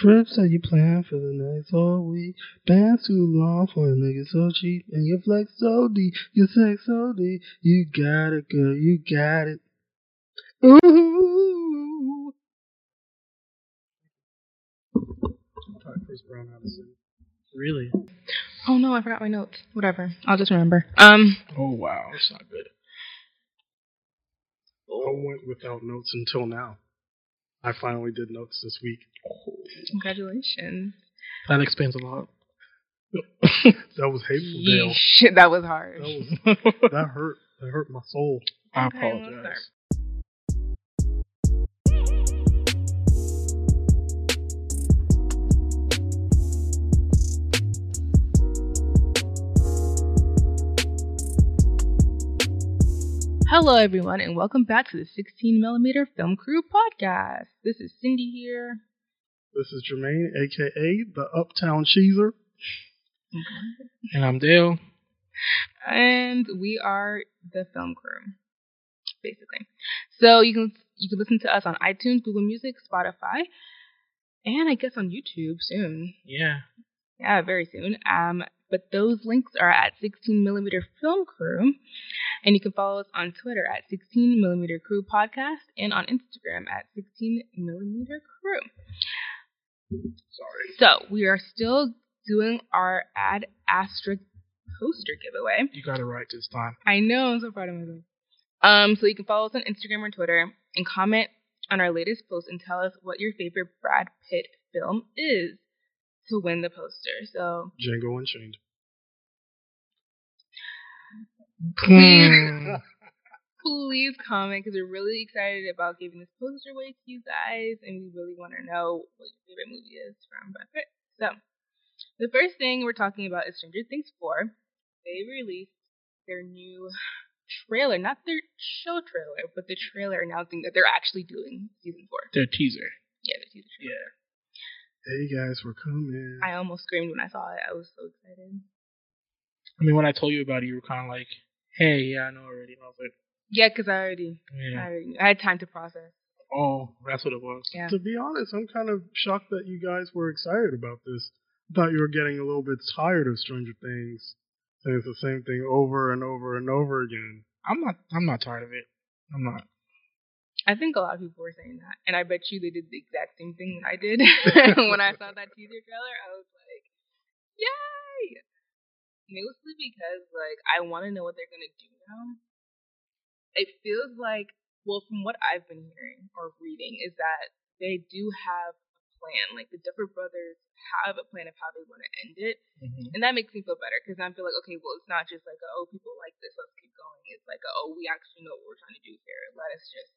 Trips that you plan for the next whole week. Bands too long for a nigga so cheap. And your flex so deep, your sex so deep. You got it, girl, you got it. Ooh. Taught Chris Brown how to. Really? Oh no, I forgot my notes. Whatever. I'll just remember. Um Oh wow, that's not good. I went without notes until now. I finally did notes this week. congratulations. That explains a lot. That was hateful, Dale. That was hard. That was that hurt. That hurt my soul. I Okay, let's apologize. Hello, everyone, and welcome back to the 16 millimeter Film Crew podcast. This is Cindy here. This is Jermaine, aka the Uptown Cheeser. And I'm Dale. and we are the film crew, basically. So you can you can listen to us on iTunes, Google Music, Spotify, and I guess on YouTube soon. Yeah. Yeah, very soon. Um, but those links are at 16mm Film Crew, and you can follow us on Twitter at 16 millimeter Crew Podcast and on Instagram at 16 millimeter Crew. Sorry. So we are still doing our Ad Astra poster giveaway. You got it right this time. I know, I'm so proud of myself. Um, so you can follow us on Instagram or Twitter and comment on our latest post and tell us what your favorite Brad Pitt film is to win the poster. So Django Unchained. please, hmm. please comment because we're really excited about giving this poster away to you guys, and we really want to know what your favorite movie is from Brad Pitt. So the first thing we're talking about is Stranger Things 4. They released their new trailer, not their show trailer, but the trailer announcing that they're actually doing season 4. Their teaser. Yeah, the teaser trailer. Yeah. Hey guys, we're coming. I almost screamed when I saw it. I was so excited. I mean, when I told you about it, you were kind of like, "Hey, yeah, I know already." And I was like, Yeah, because I already, I already. I had time to process. Oh, that's what it was. Yeah. To be honest, I'm kind of shocked that you guys were excited about this. I thought you were getting a little bit tired of Stranger Things, saying it's the same thing over and over and over again. I'm not. I'm not tired of it. I'm not. I think a lot of people were saying that, and I bet you they did the exact same thing that I did when I saw that teaser trailer. I was like, "Yay!" Mostly because like I want to know what they're gonna do now. It feels like, well, from what I've been hearing or reading, is that they do have a plan. Like the Duffer Brothers have a plan of how they want to end it, Mhm. and that makes me feel better because I feel like, okay, well, it's not just like, oh, people like this, let's keep going. It's like, oh, we actually know what we're trying to do here. Let us just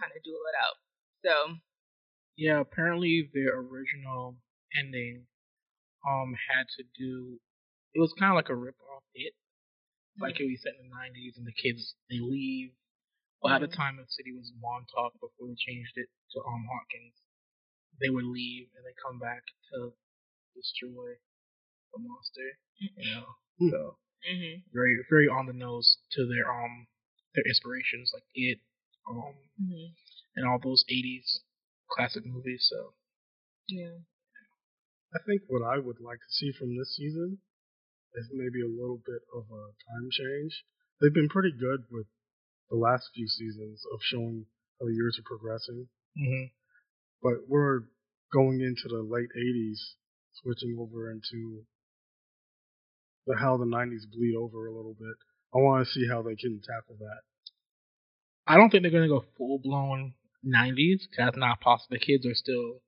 kind of duel it out. So, Yeah. Apparently, their original ending, um, had to do. It was kind of like a rip off hit. Like it was set in the '90s, and the kids they leave. Well, at the time, the city was Montauk before they changed it to um Hawkins. They would leave and they come back to destroy the monster. You know, Hmm. so hmm very very on the nose to their um their inspirations like it um hmm and all those 80s classic movies. So yeah. I think what I would like to see from this season is maybe a little bit of a time change. They've been pretty good with the last few seasons of showing how the years are progressing, hmm but we're going into the late 80s, switching over into the how the 90s bleed over a little bit. I want to see how they can tackle that. I don't think they're gonna go full blown 90s. 'cause That's not possible. The kids are still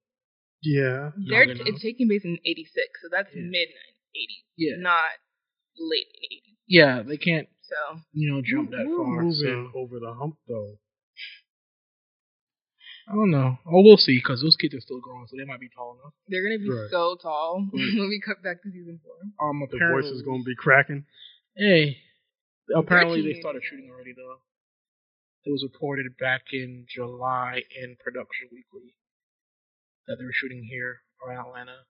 Yeah, They're young enough. it's taking place in '86, so that's Yeah. mid '80s, Yeah. not late '80s. yeah they can't So, you know jump that We're far. moving So over the hump though. I don't know. Oh, we'll see because those kids are still growing, so they might be tall enough. they're gonna be Right. so tall when we cut back to season four. Um, The voice is going to be cracking. Hey, apparently they started shooting already though. It was reported back in July in Production Weekly that they were shooting here around Atlanta.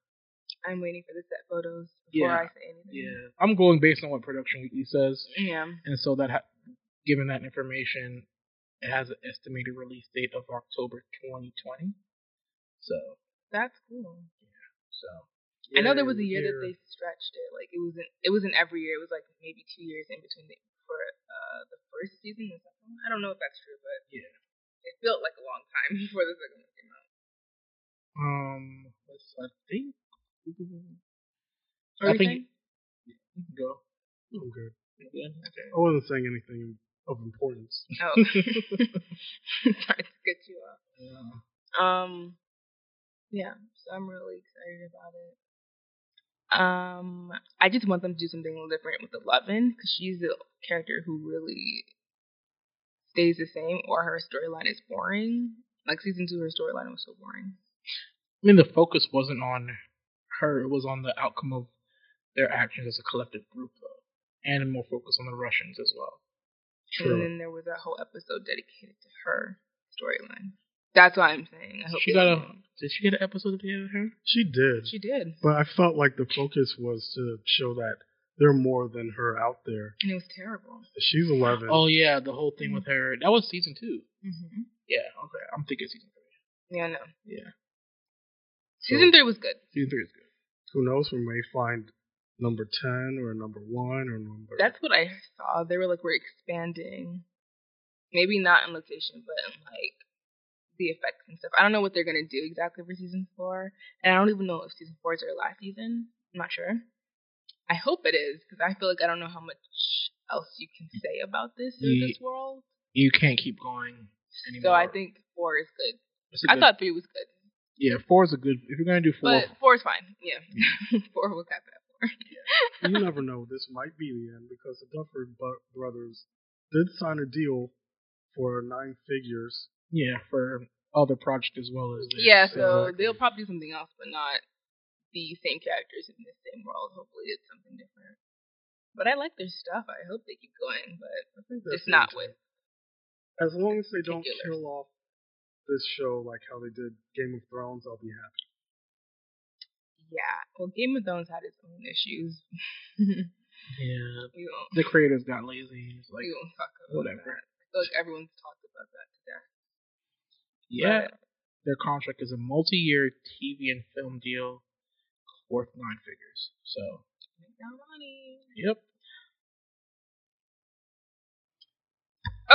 I'm waiting for the set photos before Yeah. I say anything. Yeah, I'm going based on what Production Weekly says, Yeah. and so that ha- given that information, it has an estimated release date of October 2020. So That's cool. Yeah. So I know there was a year that they stretched it. Like it wasn't it wasn't every year. It was like maybe two years in between the, uh the first season and the second one. I don't know if that's true, but Yeah. it felt like a long time before the second one came out. um, I think. What I think saying? you can go. I'm good. You? Okay. I wasn't saying anything of importance. Oh, sorry to cut you off. Yeah. Um, yeah, so I'm really excited about it. Um, I just want them to do something a little different with Eleven because she's a character who really stays the same, or her storyline is boring. Like season two, her storyline was so boring. I mean, the focus wasn't on her; it was on the outcome of their actions as a collective group, though, and more focus on the Russians as well. True. And then there was a whole episode dedicated to her storyline. That's what I'm saying. I hope She got a. do. Did she get an episode dedicated to her? She did. She did, But I felt like the focus was to show that there are more than her out there. and it was terrible. She's 11. Oh yeah, the whole thing with her. That was season two. hmm Yeah. Okay. I'm thinking season three. Yeah, no. Yeah. So, Season three was good. Season three is good. Who knows? We may find number 10 or number 1 or number. That's what I saw. They were like, we're expanding. Maybe not in location, but in like the effects and stuff. I don't know what they're gonna do exactly for season four, and I don't even know if season four is their last season. I'm not sure. I hope it is because I feel like I don't know how much else you can say about this in this world. You can't keep going anymore. So I think four is good. I good- thought three was good, Yeah, four is a good. If you're gonna do four, but four is fine. Yeah, four will cap at four. you never know. This might be the end because the Duffer bu- brothers did sign a deal for nine figures. Yeah, for other project as well as this. Yeah, so Exactly. Uh, they'll probably do something else, but not the same characters in the same world. Hopefully, it's something different. But I like their stuff. I hope they keep going, but I think that's it's not the with. As long as they don't kill off this show like how they did Game of Thrones, I'll be happy. Yeah, well, Game of Thrones had its own issues. Yeah, we won't. the creators got lazy. Like we won't talk about whatever. that. I like everyone's talked about that to death. Yeah, But their contract is a multi-year TV and film deal worth nine figures. So, make that money. yep.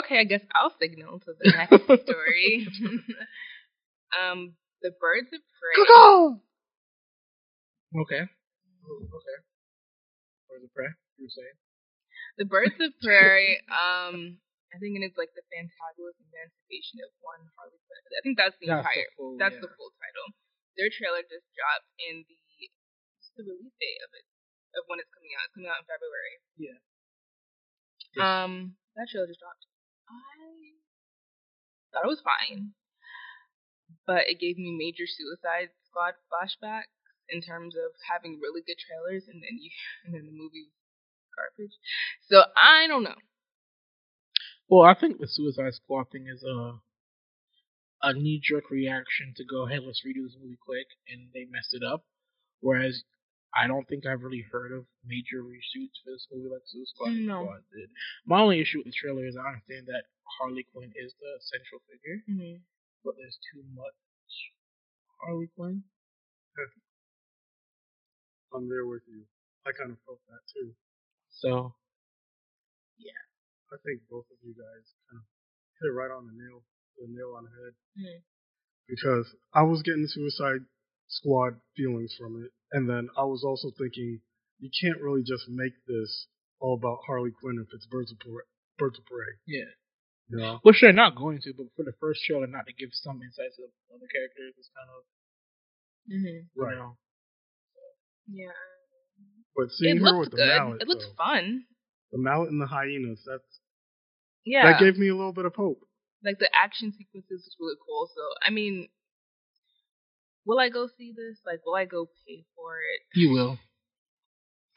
Okay, I guess I'll signal to the next story. um, the Birds of Prey. Okay. Okay. Where's the prey? You were saying? The Birds of Prey, um, I think it's like the fantabulous emancipation of one Harley Quinn. I think that's the That's the entire. full- that's yeah. the full title. Their trailer just dropped, and the the release date of it of when it's coming out. It's coming out in February. Yeah. Um, that trailer just dropped. I thought it was fine, but it gave me major Suicide Squad flashbacks in terms of having really good trailers, and then you and then the movie was garbage. So I don't know. Well, I think the Suicide Squad thing is a a knee jerk reaction to go, hey, let's redo this movie quick, and they messed it up. Whereas I don't think I've really heard of major reshoots for this movie like Suicide No. Squad did. My only issue with the trailer is I understand that Harley Quinn is the central figure, Mm-hmm. but there's too much Harley Quinn. I'm there with you. I kind of felt that too. So I think both of you guys kind of hit it right on the nail, the nail on the head. Mhm. Because I was getting Suicide Squad feelings from it, and then I was also thinking you can't really just make this all about Harley Quinn if it's Birds of Prey. Birds of Prey, yeah. you know? Which they're not going to, but for the first trailer not to give some insights of other characters is kind of Mm-hmm. you Right. know Yeah. But seeing it her looks with the good. mallet, it looks though, fun. The mallet and the hyenas, that's Yeah. that gave me a little bit of hope. like the action sequences was really cool. So I mean, will I go see this? Like, will I go pay for it? you will.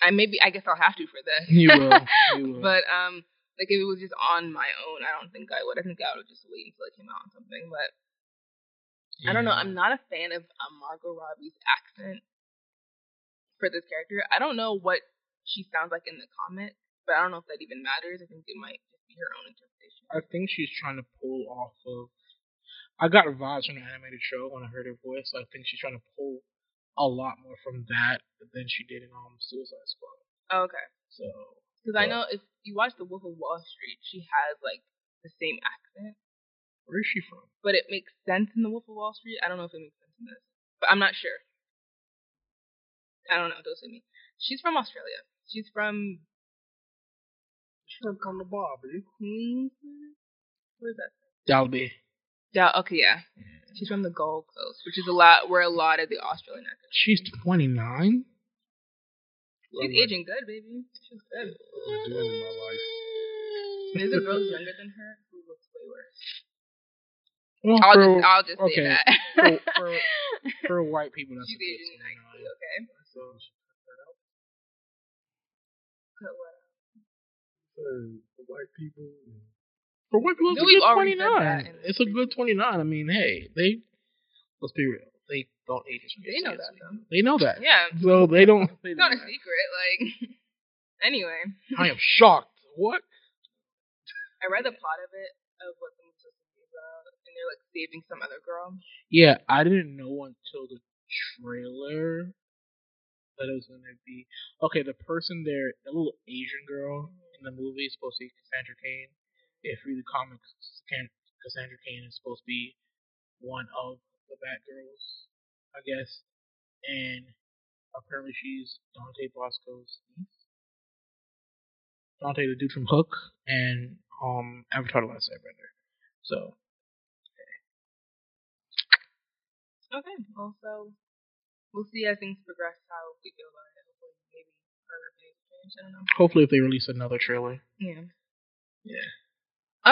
I maybe I guess I'll have to for this. You will. You will. but um, like if it was just on my own, I don't think I would. I think I would just wait until it came out on something. But I don't know. I'm not a fan of um, Margot Robbie's accent for this character. I don't know what she sounds like in the comic, but I don't know if that even matters. I think it might just be her own interpretation. I think she's trying to pull off of. I got vibes from the animated show when I heard her voice. I think she's trying to pull a lot more from that than she did in um Suicide Squad. Oh, okay. So Because I know if you watch The Wolf of Wall Street, she has like the same accent, where is she from? but it makes sense in The Wolf of Wall Street. I don't know if it makes sense in this, but I'm not sure. I don't know. Don't say me. She's from Australia. She's from Shrimp come to Bobby. Queensland. What is that? Dalby. Yeah. Okay. Yeah. She's from the Gold Coast, which is a lot where a lot of the Australian actors. She's 29. She's aging good, baby. She's good. What am I doing in my life? There's a girl younger than her who looks way worse. Well, I'll for, just I'll just okay. say that. For- for- for white people, that's She's a good aging nicely. 29. Okay. So And the white people. For white people, it's No, a good 29. that in this It's a good 29. I mean, hey, they, let's be real. They don't age as They know that though. They know that. Yeah. So they don't. They It's not a that. secret. Like. anyway, I am shocked. What? I read the plot of it of what the movie's supposed to be about, and they're like saving some other girl. Yeah, I didn't know until the trailer that it was gonna be okay. The person there, the little Asian girl in the movie, is supposed to be Cassandra Cain. If you read the comics, Cassandra Cain is supposed to be one of the Batgirls, I guess, and apparently she's Dante Basco's niece. Dante, the dude from Hook, and um Avatar: The Last Airbender. So Okay. Well, so we'll see as things progress how we feel about it. Hopefully, maybe her opinion change. I don't know. hopefully, if they release another trailer. Yeah. Yeah.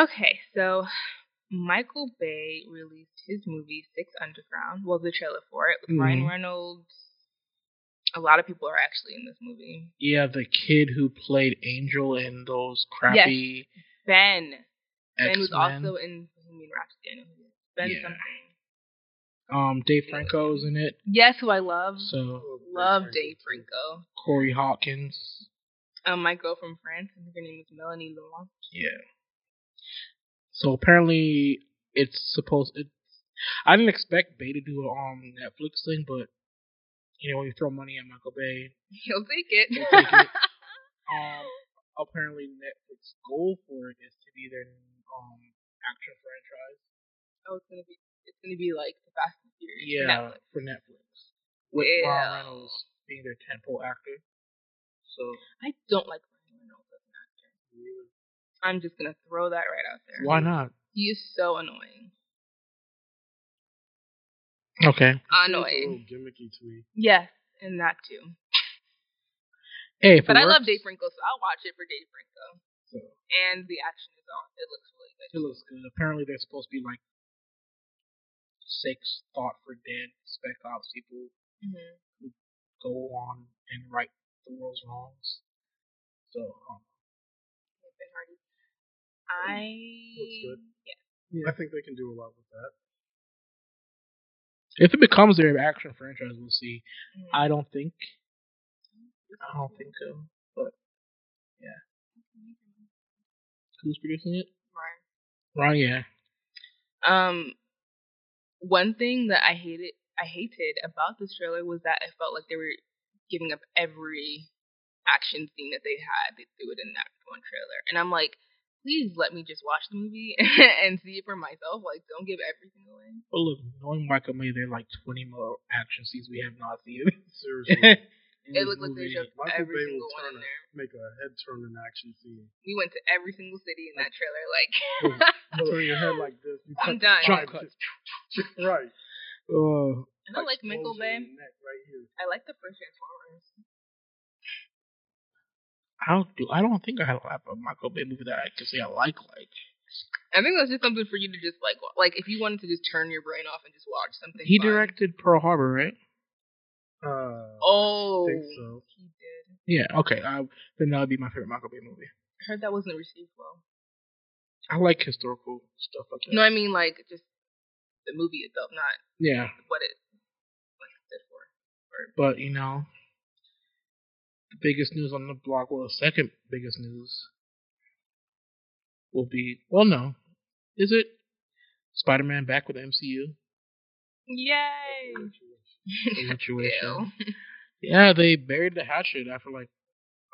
Okay, so Michael Bay released his movie Six Underground. Well, the trailer for it with Ryan Mhm. Reynolds. A lot of people are actually in this movie. Yeah, the kid who played Angel in those crappy Ben. Ben X was Men. also in Bohemian Rhapsody. I know who he is. Ben Yeah. something. Um, Dave Franco's in it. Yes, who I love. So Love Dave Franco. Corey Hawkins. Um, my girl from France. Her name is Melanie Laurent. Yeah. So apparently, it's supposed. It, I didn't expect Bay to do a um Netflix thing, but you know when you throw money at Michael Bay, He'll take it. He'll take it. um, apparently Netflix goal for it is to be their um action franchise. oh, it's gonna be. It's gonna be like the Fast and Furious. for Yeah, Netflix. for Netflix. With Ew. Ryan Reynolds being their tentpole actor. So I don't like Ryan Reynolds as an actor. I'm just gonna throw that right out there. why not? He is so annoying. Okay. It's a little Annoying. gimmicky to me. Yes, and that too. Hey, But it I love Dave Franco, so I'll watch it for Dave Franco. So, And the action is on. It looks really good. it looks good. Apparently, they're supposed to be like six thought for dead spec ops people Mm-hmm. go on and right the world's wrongs. So, um, Ben Hardy. I. Looks good. Yeah. I think they can do a lot with that. if it becomes their action franchise, we'll see. Mhm. I don't think. I don't think so. But yeah. who's producing it? Right. Right, yeah. Um, one thing that I hated, I hated about this trailer was that I felt like they were giving up every action scene that they had. They threw it in that one trailer, and I'm like, please let me just watch the movie and see it for myself. Like, don't give everything away. But look, knowing Michael Bay, there are like 20 more action scenes we have not seen. Seriously. In It this looked like they movie. shoved Michael every Bay single will one in a, there. make a head turn in action scene. We went to every single city in that trailer. Like, Turn your head like this. You I'm cut done. the Jump vibe. cut. right. Uh, and I like Michael Bay. in the Neck right. I like the first Transformers. I don't do. I don't think I have a lap a Michael Bay movie that I can say I like. Like I think that's just something for you to just like, like if you wanted to just turn your brain off and just watch something. he fun. directed Pearl Harbor, right? Uh, Oh, I think so. he did. Yeah. Okay. I, then that would be my favorite Michael Bay movie. I heard that wasn't received well. I like historical stuff like that. No, I mean like just the movie itself, not yeah, what it like stood for. but you know, the biggest news on the block, well, the second biggest news will be. Well, no, is it? Spider Man back with the MCU. Yay! The situation. Yeah, they buried the hatchet after like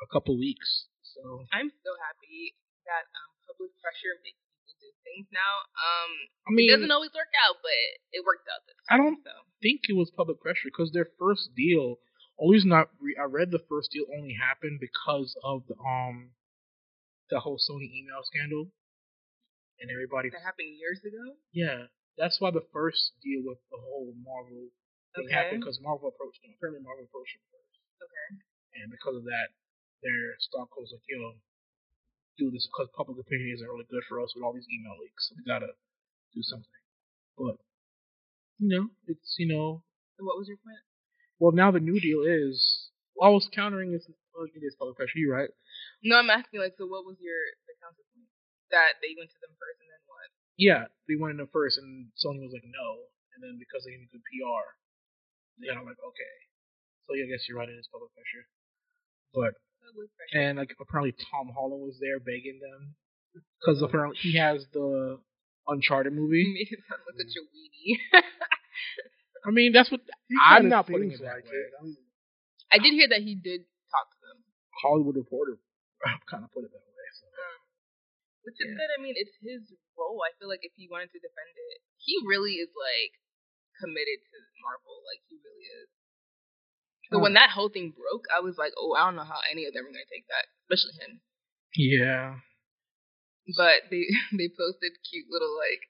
a couple weeks. So I'm so happy that um, public pressure makes people do things now. Um, I mean, it doesn't always work out, but it worked out this time, I don't- So think it was public pressure because their first deal. Only reason I, re- I read the first deal only happened because of the um the whole Sony email scandal, and everybody. that happened years ago. Yeah, that's why the first deal with the whole Marvel thing Okay. happened because Marvel approached them. Apparently, Marvel approached them first, Okay. and because of that, their stock was like, "Yo, do this because public opinion isn't really good for us with all these email leaks. So we gotta do something." But you know, it's you know So what was your point? Well, now the new deal is. I was countering this. Oh, it is public pressure. You right? No, I'm asking like, so what was your the counterpoint? That they went to them first and then what? Yeah, they went in them first, and Sony was like no, and then because they needed good PR, they got like okay. So yeah, I guess you're right. It is public pressure. But Public pressure. and like apparently Tom Holland was there begging them because oh, apparently he has the Uncharted you movie. made it sound like such a weenie. I mean, that's what He I'm not putting it that like way. I'm- I did hear that he did talk to them. Hollywood Reporter kind of put it that way. So. Um, which is Yeah. good. I mean, it's his role. I feel like if he wanted to defend it, he really is like committed to Marvel. Like he really is. So when that whole thing broke, I was like, oh, I don't know how any of them are gonna take that, especially him. Yeah. But they they posted cute little like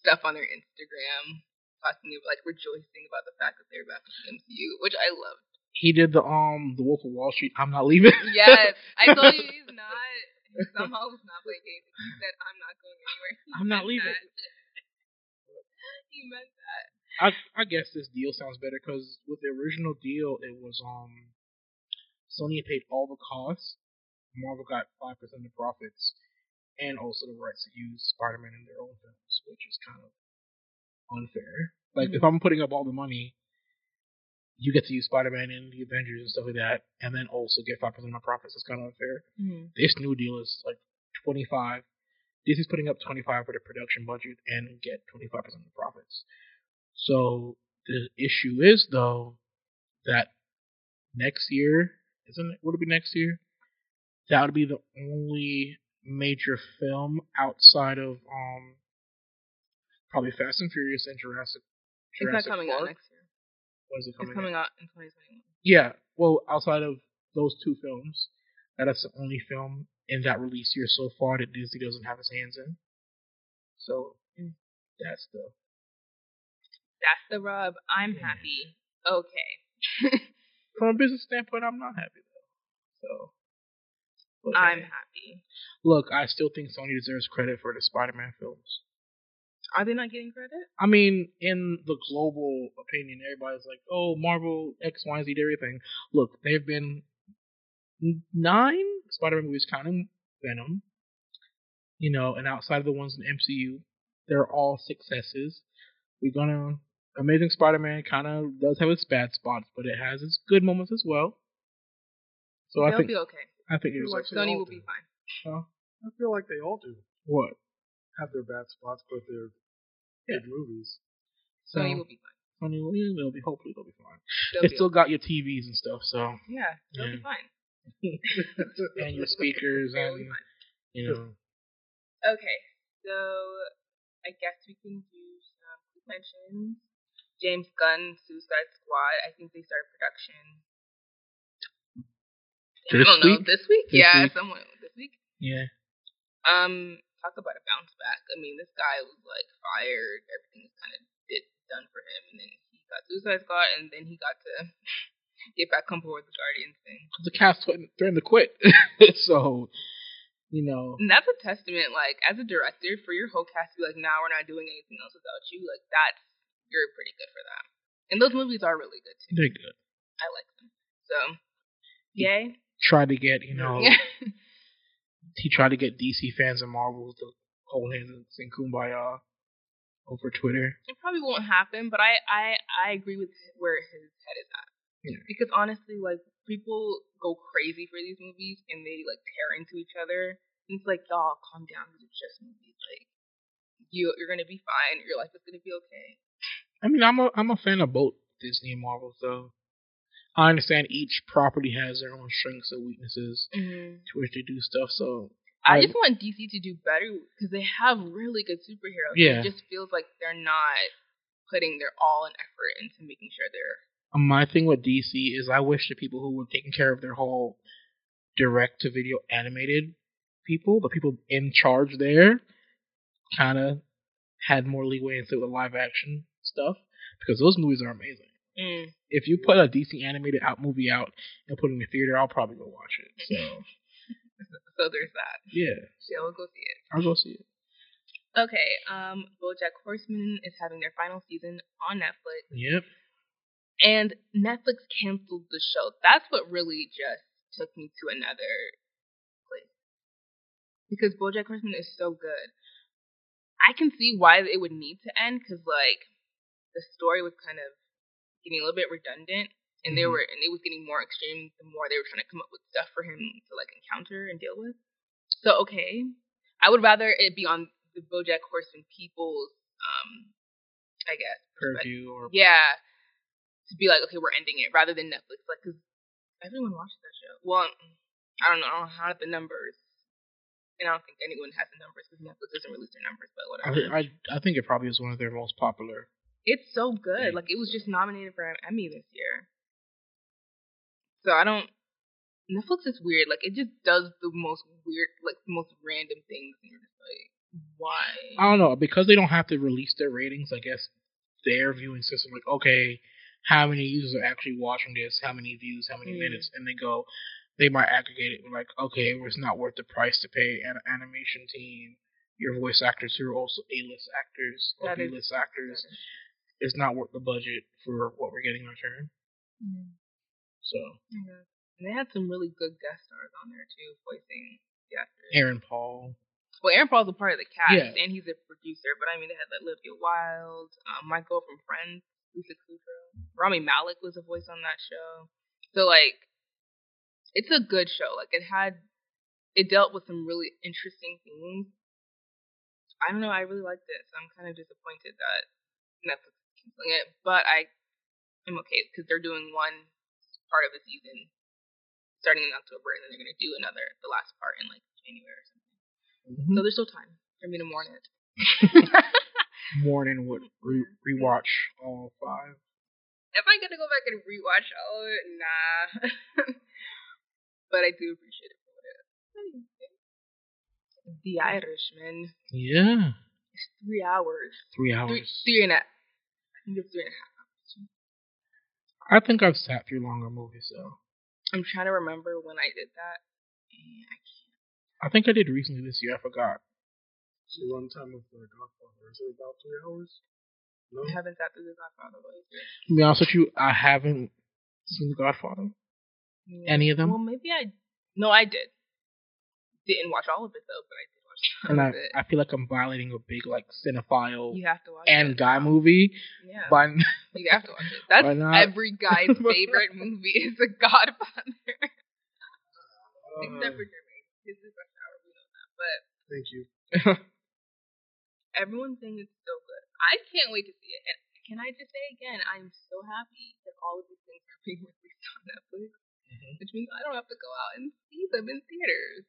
stuff on their Instagram, talking about like rejoicing about the fact that they're back with the MCU, which I loved. He did the um the Wolf of Wall Street. I'm not leaving. Yes, I told you he's not. He somehow was not playing games. He said, "I'm not going anywhere." He I'm not leaving. he meant that. I I guess this deal sounds better because with the original deal, it was um Sony paid all the costs. Marvel got five percent of the profits, and also the rights to use Spider-Man in their own films, which is kind of unfair. Like if I'm putting up all the money, you get to use Spider-Man in the Avengers and stuff like that, and then also get five percent of my profits. It's kind of unfair. This new deal is like twenty five. Disney's putting up twenty five for the production budget and get twenty five percent of the profits. So the issue is though that next year, isn't it? Would it be next year? That would be the only major film outside of um probably Fast and Furious and Jurassic. It's not coming Park. out next year. When is it coming? It's coming? out? out in 2021. Yeah. Well, outside of those two films, that is the only film in that release year so far that Disney doesn't have its hands in. So Mm. that's the That's the rub. I'm happy. Okay. from a business standpoint, I'm not happy though. So, but, I'm happy. look, I still think Sony deserves credit for the Spider-Man films. Are they not getting credit? I mean, in the global opinion, everybody's like, "Oh, Marvel X, Y, Z, did everything." Look, there have been nine Spider-Man movies, counting Venom. You know, and outside of the ones in MCU, they're all successes. We're gonna Amazing Spider-Man kind of does have its bad spots, but it has its good moments as well. So I They'll think be okay. I think Feel it's like like Sony will do. be fine. huh? I feel like they all do what? have their bad spots, but they're Yeah. good movies. So Sony will be fine. Sony, will- yeah, they'll be hopefully they'll be fine. They'll They be still okay. got your TVs and stuff, so Yeah, they'll Yeah. be fine. and your speakers They'll be and fine. you know. Okay, so I guess we can do some quick mentions. James Gunn, Suicide Squad. I think they started production. I This don't know. week? This week? This yeah, week? somewhere this week. Yeah. Um, talk about a bounce back. I mean, this guy was like fired. Everything was kind of did done for him, and then he got Suicide Squad, and then he got to get back on board with the Guardians thing. The cast threatened to quit, so you know. And that's a testament, like, as a director, for your whole cast to be like, nah, we're not doing anything else without you. Like, that's, you're pretty good for that. And those movies are really good, too. They're good. I like them. So, yay. Tried to get you know. He tried to get DC fans and Marvel to hold hands and sing "Kumbaya" over Twitter. it probably won't happen, but I, I, I agree with where his head is at. Yeah. Because honestly, like, people go crazy for these movies and they, like, tear into each other. And it's like, y'all, calm down. These are just movies. Like, you you're gonna be fine. Your life is gonna be okay. I mean, I'm a I'm a fan of both Disney and Marvel, so I understand each property has their own strengths and weaknesses Mm-hmm. to which they do stuff. So I I- just want DC to do better because they have really good superheroes. Yeah. It just feels like they're not putting their all and effort into making sure they're. Um, my thing with DC is I wish the people who were taking care of their whole direct to video animated people, the people in charge there, kind of had more leeway into the live action stuff because those movies are amazing. Mm. If you put a DC animated out movie out and put it in the theater, I'll probably go watch it. So So there's that. yeah, Yeah, we'll go see it. I'll go see it. Okay. Um, BoJack Horseman is having their final season on Netflix, Yep. and Netflix canceled the show. That's what really just took me to another place because BoJack Horseman is so good. I can see why it would need to end because like the story was kind of getting a little bit redundant, and they Mhm. were and it was getting more extreme the more they were trying to come up with stuff for him to like encounter and deal with. So okay, I would rather it be on the BoJack Horseman people's, um, I guess. Purview or Yeah, to be like, okay, we're ending it rather than Netflix, like, because everyone watches that show. Well, I don't know, I don't have the numbers, and I don't think anyone has the numbers because Netflix doesn't release their numbers, but whatever. thi- I I think it probably is one of their most popular. It's so good. Like it was just nominated for an Emmy this year. So I don't. Netflix is weird. Like it just does the most weird, like the most random things, and you're just like, why? I don't know because they don't have to release their ratings. I guess their viewing system, like, okay, how many users are actually watching this? How many views? How many Mm. minutes? And they go, they might aggregate it like, okay, it's not worth the price to pay an animation team, your voice actors who are also A-list actors or That is- B-list actors. It's not worth the budget for what we're getting in return. Mm, So yeah. And they had some really good guest stars on there too, voicing the actors. Aaron Paul, Well, Aaron Paul's a part of the cast, Yeah. and he's a producer. But I mean, they had like Olivia Wilde, um, my girl from Friends, Lisa Kudrow, Rami Malek was a voice on that show. So like, it's a good show. Like it had, it dealt with some really interesting themes. I don't know. I really liked it, so I'm kind of disappointed that Netflix canceling it. But I am okay because they're doing one part of the season starting in October, and then they're gonna do another, the last part in like January or something. Mm-hmm. So there's still time for me to mourn it. morning would re- rewatch all five. If I get to go back and rewatch all of it, nah. but I do appreciate it for what it is. The Irishman. Yeah, It's three hours. three Three, hours. three and a. I think it's three and a half. I think I've sat through longer movies though. I'm trying to remember when I did that. And I can't. I think I did recently this year. I forgot. So runtime of The Godfather is it about three hours? No. I haven't sat through the Godfather like this. To be honest with you, I haven't seen The Godfather. Yeah. Any of them? Well, maybe I. No, I did. Didn't watch all of it though, but I did watch some And I. I feel like I'm violating a big like cinephile you have to watch and it. guy movie. Yeah. But You have to watch it. That's every guy's favorite movie is The Godfather. Uh, Except for Jermaine. His is Rush Hour, we know that. But thank you. everyone's saying it's so good. I can't wait to see it. And can I just say again, I'm so happy that all of these things are being released on Netflix. Mhm. Which means I don't have to go out and see them in theaters.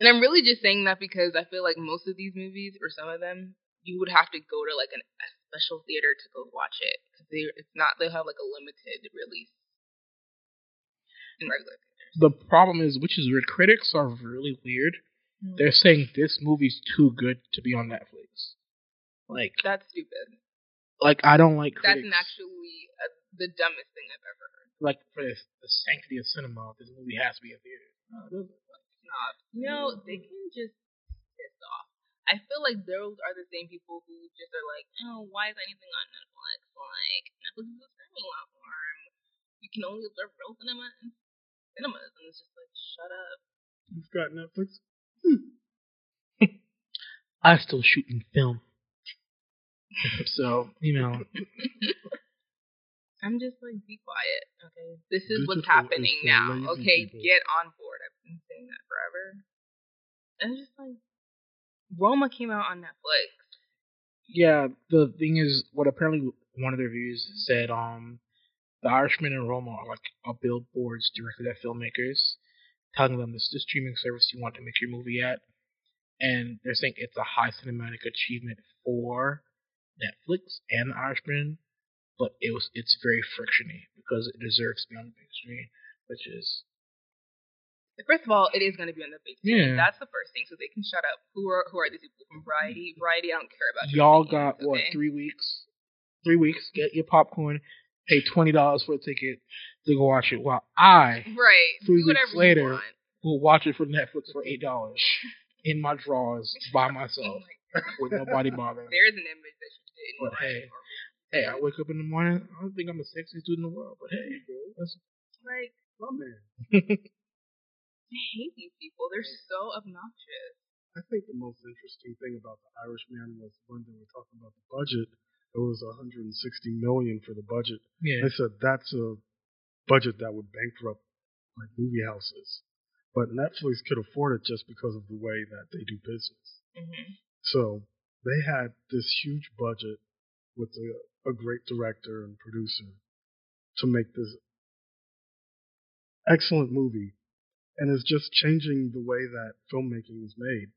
And I'm really just saying that because I feel like most of these movies, or some of them, you would have to go to like an, a special theater to go watch it. Because they, it's not, they'll have like a limited release in regular theaters. the problem is, which is weird. Critics are really weird. They're saying this movie's too good to be on Netflix. Like, That's stupid. like I don't like That's critics. an actually uh, the dumbest thing I've ever heard. like for the, the sanctity of cinema, this movie has to be in theaters. No, it doesn't. It's not. You know, they can just piss off. I feel like those are the same people who just are like, oh, why is anything on Netflix? Like, Netflix is a streaming platform. You can only observe real cinema in cinemas. And it's just like, shut up. You've got Netflix. I still shoot in film. so, you know, I'm just like, be quiet, okay? This is what's Digital is happening now, okay? people. Get on board. I've been saying that forever. And it's just like, Roma came out on Netflix. Yeah, the thing is, what apparently one of the reviews said, um, the Irishman and Roma are like are billboards directed at filmmakers, telling them this is the streaming service you want to make your movie at, and they're saying it's a high cinematic achievement for Netflix and the Irishman, but it was it's very frictiony because it deserves to be on the big screen, which is First of all, it is going to be on the big screen. Yeah. That's the first thing, so they can shut up. Who are who are these people from Variety? Mm-hmm. Variety, I don't care about. y'all got what okay? three weeks? Three weeks. Mm-hmm. Get your popcorn. Pay twenty dollars for a ticket to go watch it. While I Right. three Do weeks later, will watch it for Netflix for eight dollars in my drawers by Oh myself my with nobody bothering. There's an image that you did. But hey, Hey, I wake up in the morning. I don't think I'm the sexiest dude in the world, but hey, bro, that's like My man. I hate these people. They're so obnoxious. I think the most interesting thing about the Irishman was when they were talking about the budget. It was 160 million for the budget. yeah. They said that's a budget that would bankrupt like movie houses, but Netflix could afford it just because of the way that they do business. Mm-hmm. So they had this huge budget with a, a great director and producer to make this excellent movie, and is just changing the way that filmmaking is made,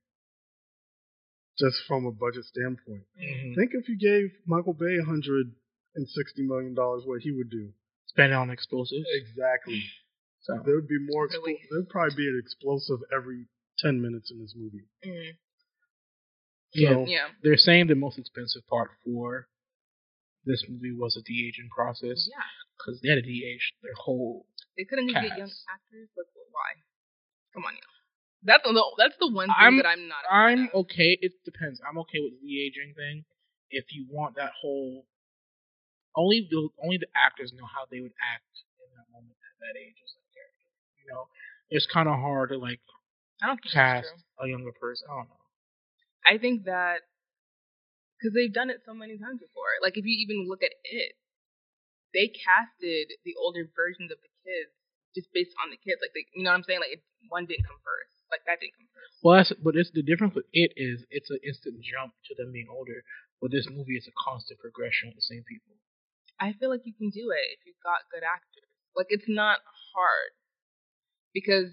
just from a budget standpoint. Mhm. Think if you gave Michael Bay 160 million dollars, what he would do. Spend it on explosives. Exactly. So There would be more. Expl- Really? There'd probably be an explosive every 10 minutes in this movie. Mm. Yeah. So, Yeah. they're saying the most expensive part for this movie was a de-aging process Yeah. because they had to de-age their whole. They couldn't just get young actors. Like, why? Come on, now. That's the that's the one thing I'm- that I'm not. I'm of. okay. It depends. I'm okay with the de-aging thing. If you want that whole, only the only the actors know how they would act in that moment at that age as a character. You know, it's kind of hard to like I don't cast a younger person. I don't know. I think that because they've done it so many times before. Like if you even look at it, they casted the older versions of the kids just based on the kids. Like they, you know what I'm saying? Like it, one didn't come first. Like that didn't come first. Well, that's but it's the difference with it is it's an instant jump to them being older. But this movie is a constant progression with the same people. I feel like you can do it if you've got good actors. Like it's not hard because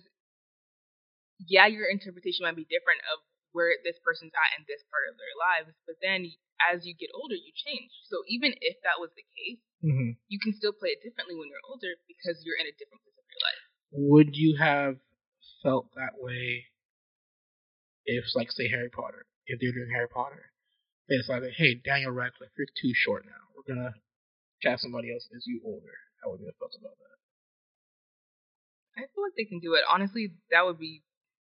yeah, your interpretation might be different of where this person's at in this part of their lives, but then as you get older, you change. So even if that was the case, Mm-hmm. you can still play it differently when you're older because you're in a different place of your life. Would you have felt that way if, like, say, Harry Potter? If they're doing Harry Potter, they decided, hey, Daniel Radcliffe, you're too short now. We're gonna cast somebody else as you older. How would you have felt about that? I feel like they can do it. Honestly, that would be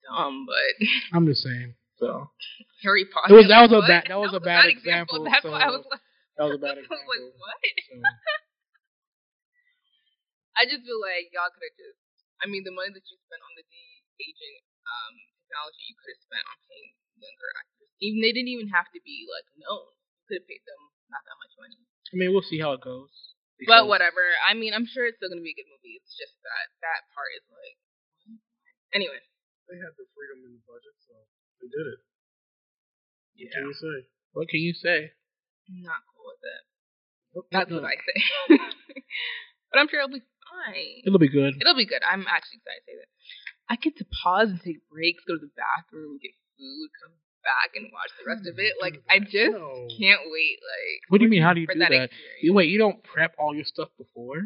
dumb, but I'm just saying. So Harry Potter. It was- that was a bad- that was a bad example, That's so- why I was like, that was a bad example. like, what? So, I just feel like y'all could have just. I mean, the money that you spent on the de aging um, technology, you could have spent on paying younger actors. Even they didn't even have to be like known. You could have paid them not that much money. I mean, we'll see how it goes. But whatever. I mean, I'm sure it's still gonna be a good movie. It's just that that part is like. Anyway, they had the freedom in the budget, so they did it. What Yeah. can you say? What can you say? I'm not cool with it. Nope, That's nope, what. I say. but I'm sure it'll be fine. It'll be good. It'll be good. I'm actually excited to say that. I get to pause and take breaks, go to the bathroom, get food, come back and watch the rest of it. Like I mm, just No. can't wait. Like What do you mean? How do you do that, that? You wait. You don't prep all your stuff before?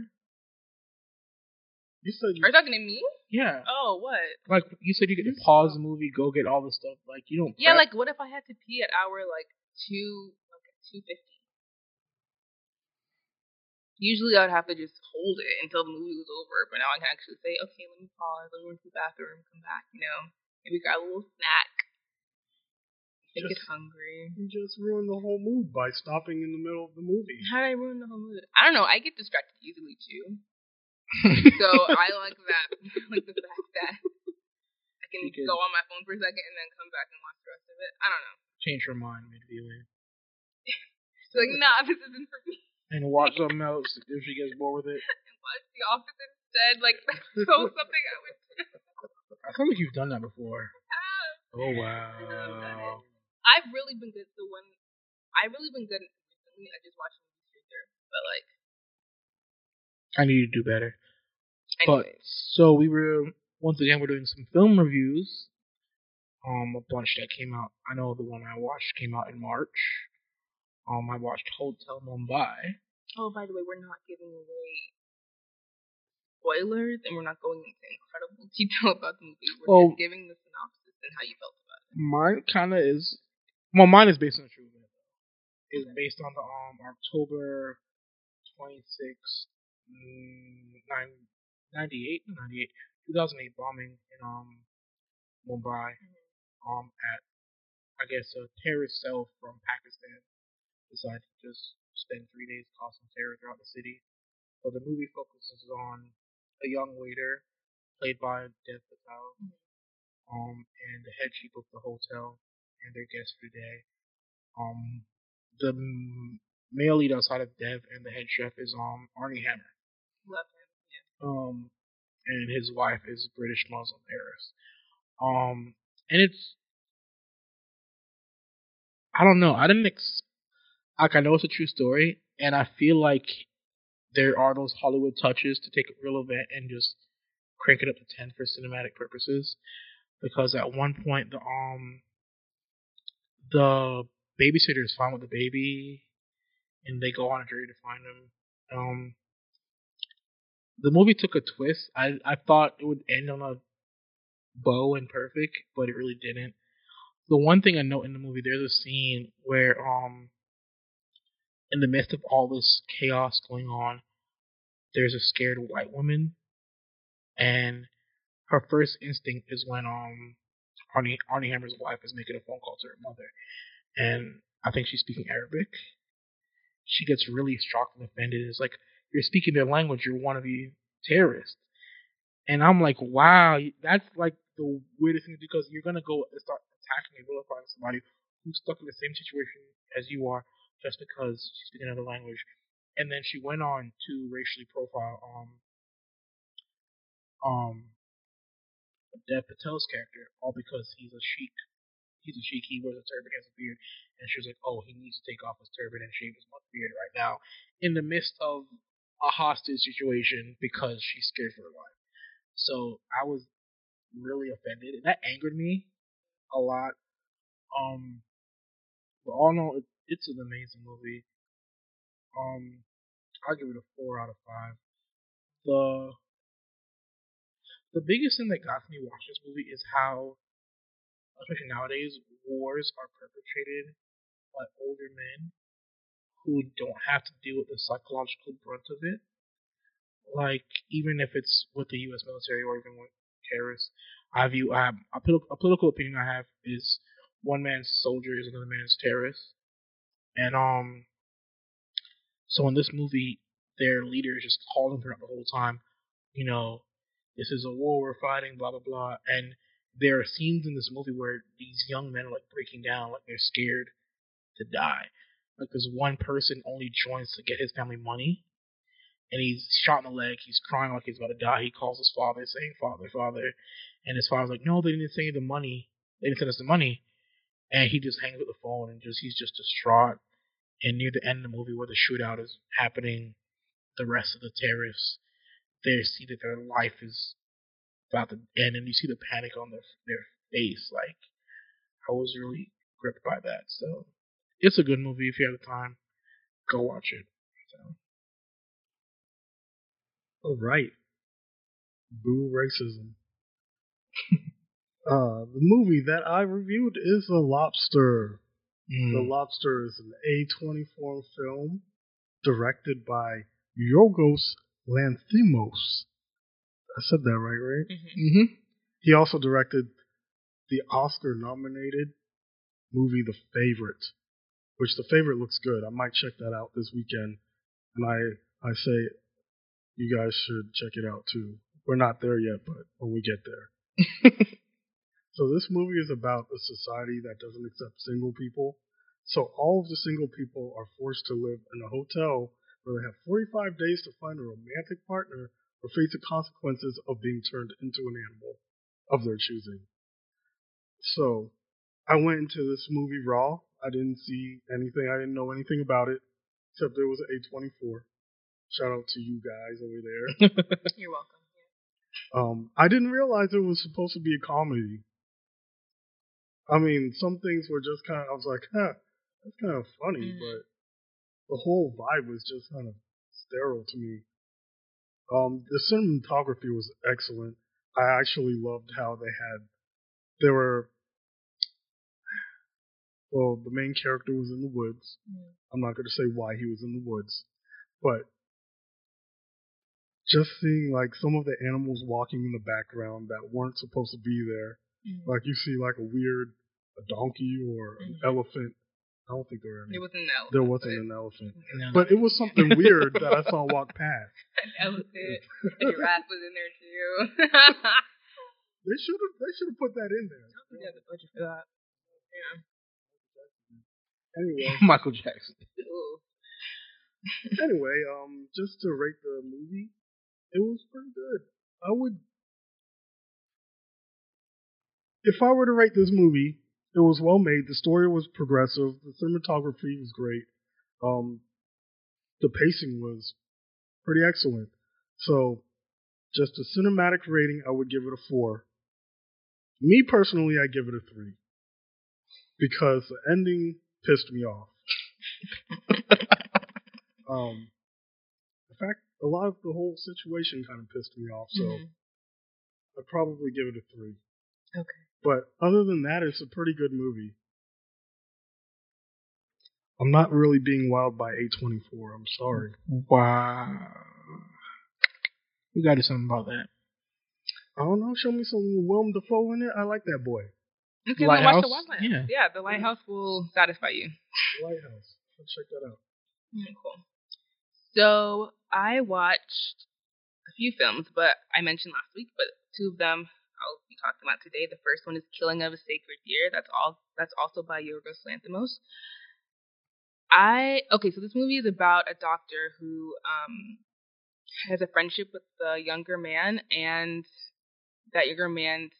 You said you Are you talking to me? Yeah. Oh, what? Like you said, you get to pause the movie, go get all the stuff. Like you don't. Yeah, prep. like what if I had to pee at hour like two, like two fifty? Usually I'd have to just hold it until the movie was over, but now I can actually say, okay, let me pause, let me go to the bathroom, come back, you know, maybe grab a little snack. Just- it's hungry. you just ruined the whole mood by stopping in the middle of the movie. How did I ruin the whole mood? I don't know. I get distracted easily too, so I like that. I like the fact that I can go on my phone for a second and then come back and watch the rest of it. I don't know. change her mind mid-viewing It's like, nah, this isn't for me. and watch something else if she gets bored with it. Watch The Office instead. Like that's so something I would do. I feel like you've done that before. Oh I've done wow. I've really been good. So when I've really been good recently. I just watched movies Streaker, but like. I need to do better. But so we were once again we're doing some film reviews. Um, a bunch that came out. I know the one I watched came out in March. Um, I watched Hotel Mumbai. Oh, by the way, we're not giving away spoilers, and we're not going into incredible detail about the movie. We're Oh. just giving the synopsis and how you felt about it. Mine kind of is. Well, mine is based on a true event. It's based on the um October 26th, mm, nine- 98, 98, 2008 bombing in um Mumbai. Um, at I guess a terrorist cell from Pakistan decided to just spend three days causing terror throughout the city. But the movie focuses on a young waiter played by Dev Patel um, and the head chief of the hotel and their guest for the day. Um, the male lead outside of Dev and the head chef is um Armie Hammer. Love. Um, and his wife is British Muslim heiress. Um, and it's I don't know. I didn't ex- like I know it's a true story, and I feel like there are those Hollywood touches to take a real event and just crank it up to ten for cinematic purposes. Because at one point the um the babysitter is fine with the baby, and they go on a journey to find him. Um, the movie took a twist. I I thought it would end on a bow and perfect, but it really didn't. The one thing I note in the movie, there's a scene where um in the midst of all this chaos going on, there's a scared white woman, and her first instinct is when um Armie Armie Hammer's wife is making a phone call to her mother, and I think she's speaking Arabic. She gets really shocked and offended. It's like you're speaking their language. You're one of the terrorists, and I'm like, wow, that's like the weirdest thing because you're gonna go and start attacking and vilifying somebody who's stuck in the same situation as you are just because she's speaking another language. And then she went on to racially profile um um Dev Patel's character, all because he's a sheik. He's a sheik. He wears a turban, has a beard, and she was like, "Oh, he needs to take off his turban and shave his beard right now," in the midst of a hostage situation because she's scared for her life. So I was really offended, and that angered me a lot. Um, but all in all, it, it's an amazing movie. Um, I'll give it a four out of five. The the biggest thing that got me watching this movie is how, especially nowadays, wars are perpetrated by older men who don't have to deal with the psychological brunt of it. Like even if it's with the U.S. military or even with terrorists, I view I have a, a political opinion I have is one man's soldier is another man's terrorist, and um, so in this movie, their leader is just calling throughout the whole time, you know, this is a war we're fighting, blah blah blah, and there are scenes in this movie where these young men are like breaking down, like they're scared to die. Like this one person only joins to get his family money, and he's shot in the leg. He's crying like he's about to die. He calls his father, saying, "Father, father," and his father's like, "No, they didn't send you the money. They didn't send us the money." And he just hangs up the phone and just he's just distraught. And near the end of the movie, where the shootout is happening, the rest of the terrorists they see that their life is about to end, and you see the panic on their their face. Like I was really gripped by that. So it's a good movie if you have the time. Go watch it. So. All right. Boo racism. uh, the movie that I reviewed is The Lobster. The Mm. Lobster is an A24 film directed by Yorgos Lanthimos. I said that right, right? Mm-hmm. Mm-hmm. He also directed the Oscar nominated movie The Favorite, which The Favorite looks good. I might check that out this weekend. And I, I say you guys should check it out too. We're not there yet, but when we get there. So this movie is about a society that doesn't accept single people. So all of the single people are forced to live in a hotel where they have 45 days to find a romantic partner or face the consequences of being turned into an animal of their choosing. So I went into this movie raw. I didn't see anything. I didn't know anything about it except there was an A24. Shout out to you guys over there. You're welcome. Um, I didn't realize it was supposed to be a comedy. I mean, some things were just kind of. I was like, huh, that's kind of funny, Mhm. but the whole vibe was just kind of sterile to me. Um, the cinematography was excellent. I actually loved how they had. There were. Well, the main character was in the woods. Mm. I'm not going to say why he was in the woods, but just seeing like some of the animals walking in the background that weren't supposed to be there. Mm. Like you see like a weird a donkey or an Mhm. elephant. I don't think there were any. There wasn't an elephant. There wasn't an elephant. No. But it was something weird that I saw walk past. an elephant. A giraffe was in there too. They should have they should have put that in there. yeah, the budget for that. Yeah. Anyway, Michael Jackson. Anyway, um, just to rate the movie, it was pretty good. I would, if I were to rate this movie, it was well made. The story was progressive. The cinematography was great. Um, the pacing was pretty excellent. So, just a cinematic rating, I would give it a four. Me personally, I give it a three because the ending pissed me off. um, in fact, a lot of the whole situation kind of pissed me off, so Mhm. I'd probably give it a three. Okay. But other than that, it's a pretty good movie. I'm not really being wowed by A24. I'm sorry. Wow. You gotta do something about that. I don't know. Show me some Willem Dafoe in it. I like that boy. Okay, then watch the Lighthouse? Lighthouse. Yeah. yeah, the Lighthouse will satisfy you. Lighthouse. Let's check that out. Mm, cool. So I watched a few films, but I mentioned last week, but two of them I'll be talking about today. The first one is Killing of a Sacred Deer. That's all. That's also by Yorgos Lanthimos. I okay. So this movie is about a doctor who um has a friendship with the younger man, and that younger man's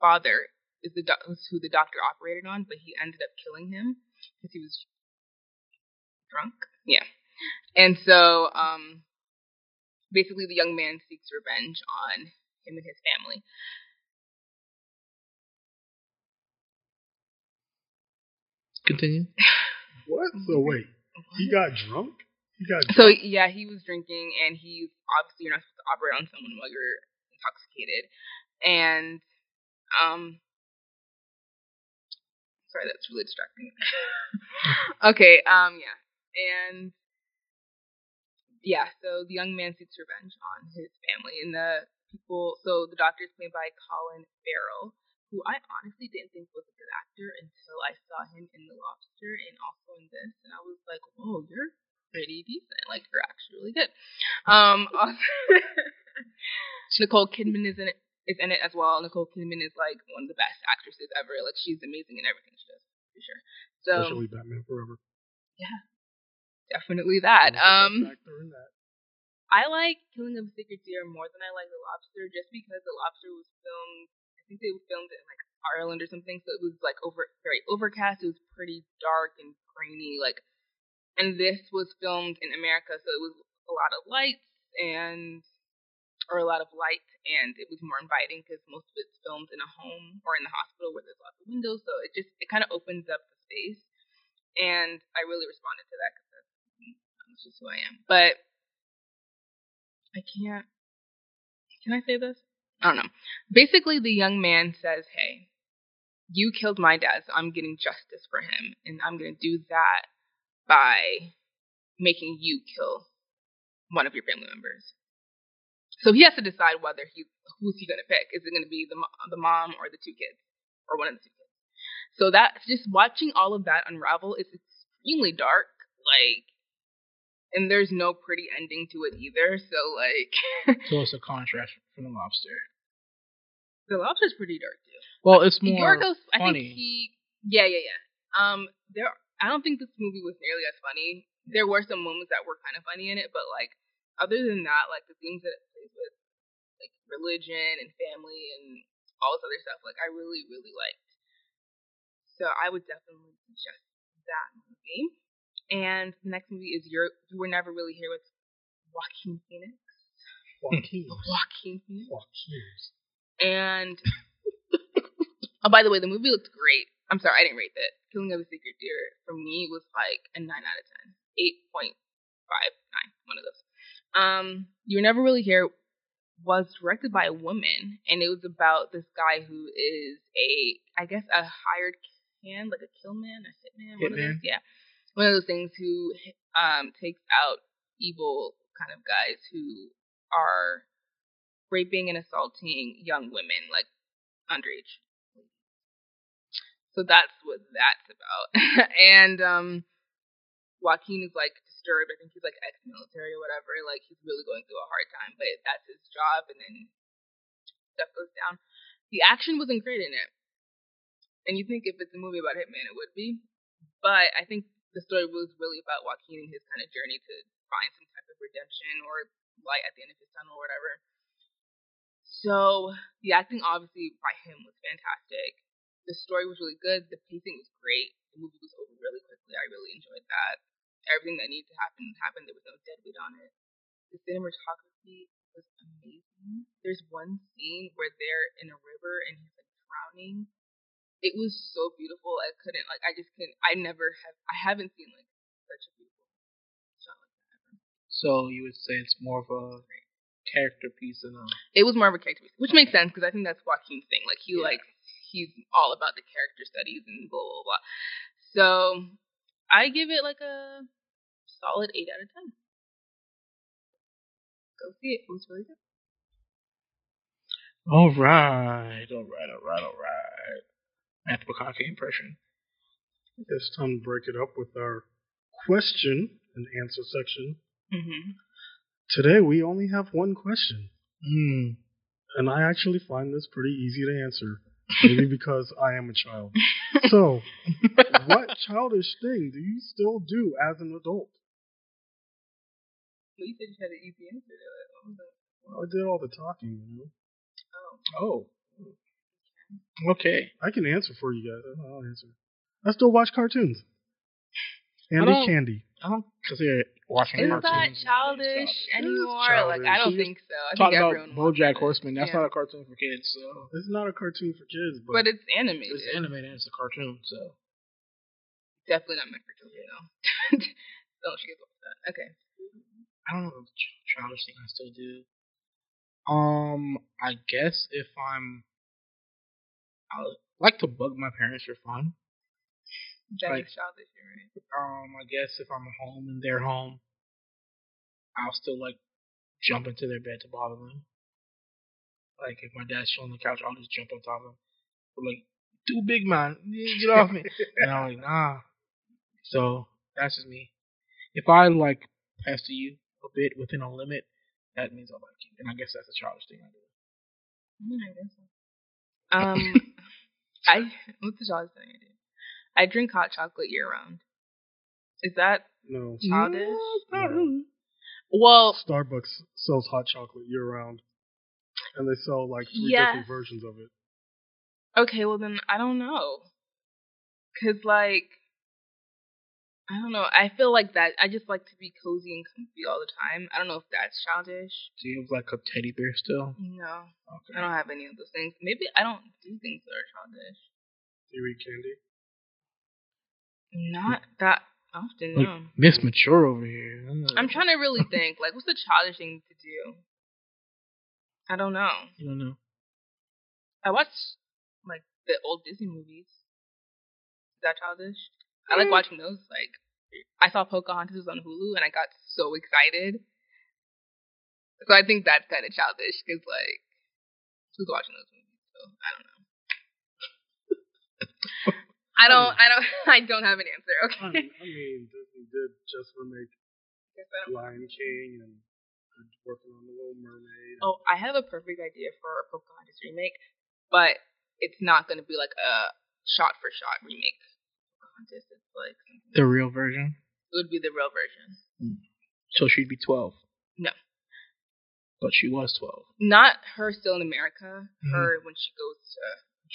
father is the doc- is who the doctor operated on, but he ended up killing him because he was drunk. Yeah. And so, um, basically, the young man seeks revenge on him and his family. Continue. What? So wait, he got drunk? He got drunk? So yeah, he was drinking, and he's obviously you're not supposed to operate on someone while you're intoxicated. And um, sorry, that's really distracting. okay, um, yeah, and yeah, so the young man seeks revenge on his family, and the people. So the doctor is played by Colin Farrell, who I honestly didn't think was a good actor until I saw him in The Lobster and also in this, and I was like, whoa, you're pretty decent. Like you're actually really good. Um, also, Nicole Kidman is in it. Is in it as well. Nicole Kidman is like one of the best actresses ever. Like she's amazing in everything she does, for sure. So Especially Batman Forever. Yeah, definitely that. Um, Best actor in that. I like Killing of a Sacred Deer more than I like The Lobster, just because The Lobster was filmed. I think they filmed it in like Ireland or something, so it was like over very overcast. It was pretty dark and grainy, like. And this was filmed in America, so it was a lot of lights and, or a lot of light, and it was more inviting because most of it's filmed in a home or in the hospital where there's lots of windows, so it just it kind of opens up the space. And I really responded to that because that's, mm, that's just who I am. But I can't. Can I say this? I don't know. Basically, the young man says, Hey, you killed my dad, so I'm getting justice for him. And I'm to do that by making you kill one of your family members. So he has to decide whether he who's he going to pick. Is it going to be the the mom or the two kids, or one of the two kids? So that just watching all of that unravel is extremely dark. Like, and there's no pretty ending to it either. So like, So it's a contrast from the lobster. the lobster's pretty dark too. Well, it's more Yorgos, I funny. think he, yeah, yeah, yeah. Um, there, I don't think this movie was nearly as funny. There were some moments that were kind of funny in it, but like, other than that, like the themes that it with, like religion and family and all this other stuff, like I really, really liked. So I would definitely suggest that movie. And the next movie is You're, You Were Never Really Here with Joaquin Phoenix. Joaquin. Joaquin Phoenix. Joaquin. And oh, by the way, the movie looked great. I'm sorry, I didn't rate that. Killing of a Sacred Deer for me was like a nine out of ten, eight point five nine, one of those. Um, you were never really here was directed by a woman, and it was about this guy who is a, I guess, a hired hand, like a killman, a hitman, one of those, yeah, one of those things who um takes out evil kind of guys who are raping and assaulting young women, like underage. So that's what that's about. and um Joaquin is like disturbed. I think he's like ex-military or whatever. Like he's really going through a hard time, but that's his job. And then stuff goes down. The action wasn't great in it, and you think if it's a movie about Hitman, it would be. But I think the story was really about Joaquin and his kind of journey to find some type of redemption or light at the end of his tunnel or whatever. So the acting, obviously, by him was fantastic. The story was really good. The pacing was great. The movie was over really quickly. I really enjoyed that everything that needed to happen happened. There was no dead weight on it. The cinematography was amazing. There's one scene where they're in a river and he's like drowning. It was so beautiful. I couldn't like I just couldn't I never have I haven't seen like such a beautiful shot like that ever. So you would say it's more of a character piece than a It was more of a character piece, which makes sense because I think that's Joaquin's thing. Like he Yeah. likes he's all about the character studies and blah blah blah. So I give it like a solid eight out of ten. Go see it. It was really good. All right, all right, all right, all right. Matthew McConaughey impression. It's time to break it up with our question and answer section. Mm-hmm. Today we only have one question, Mm. and I actually find this pretty easy to answer, maybe because I am a child. So, what childish thing do you still do as an adult? Well, you said you had an easy answer to it. It? Well, I did all the talking, you know. Oh. Oh. Okay. I can answer for you guys. I'll answer. I still watch cartoons. Andy don't- Candy. I don't consider watching Is cartoons. that childish It is anymore? Like I don't think so. I Talk think about everyone BoJack. Horseman. That's Yeah. not a cartoon for kids. So It's not a cartoon for kids, but, But it's animated. it's animated. and It's a cartoon. So Definitely not meant for children though. don't she get that? Okay. I don't know the ch- childish thing I still do. Um, I guess if I'm, I like to bug my parents for fun. That Like- is childish, you're right? Um, I guess if I'm home and they're home, I'll still like jump into their bed to bother them. Like if my dad's chilling on the couch, I'll just jump on top of him. But like, too big man, get off me. and I'm like, nah. So that's just me. If I like pester you a bit within a limit, that means I like you. And I guess that's a childish thing I do. Mm, I guess so. Um, I what's the childish thing I do? I drink hot chocolate year round. Is that no. childish? not No. Well, Starbucks sells hot chocolate year round, and they sell like three Yes. different versions of it. okay, well then I don't know, cause like I don't know. I feel like that. I just like to be cozy and comfy all the time. I don't know if that's childish. Do you have like a teddy bear still? No, Okay. I don't have any of those things. Maybe I don't do things that are childish. Do you eat candy? Not that often. Like, No. Miss Mature over here. I'm trying to really think. Like, what's the childish thing to do? I don't know. You don't know. I watch like the old Disney movies. Is that childish? I like Mm. watching those. Like, I saw Pocahontas on Hulu and I got so excited. So I think that's kind of childish because like, who's watching those movies? So I don't know. I don't. I don't. I don't have an answer. Okay. mean, I mean, Disney did just remake Guess Lion King and working on the Little Mermaid. Oh, I have a perfect idea for a Pocahontas remake, but it's not going to be like a shot for shot remake. Pocahontas, it's like The real version. it would be the real version. So she'd be 12. No. But she was 12. Not her still in America. Mhm. Her when she goes to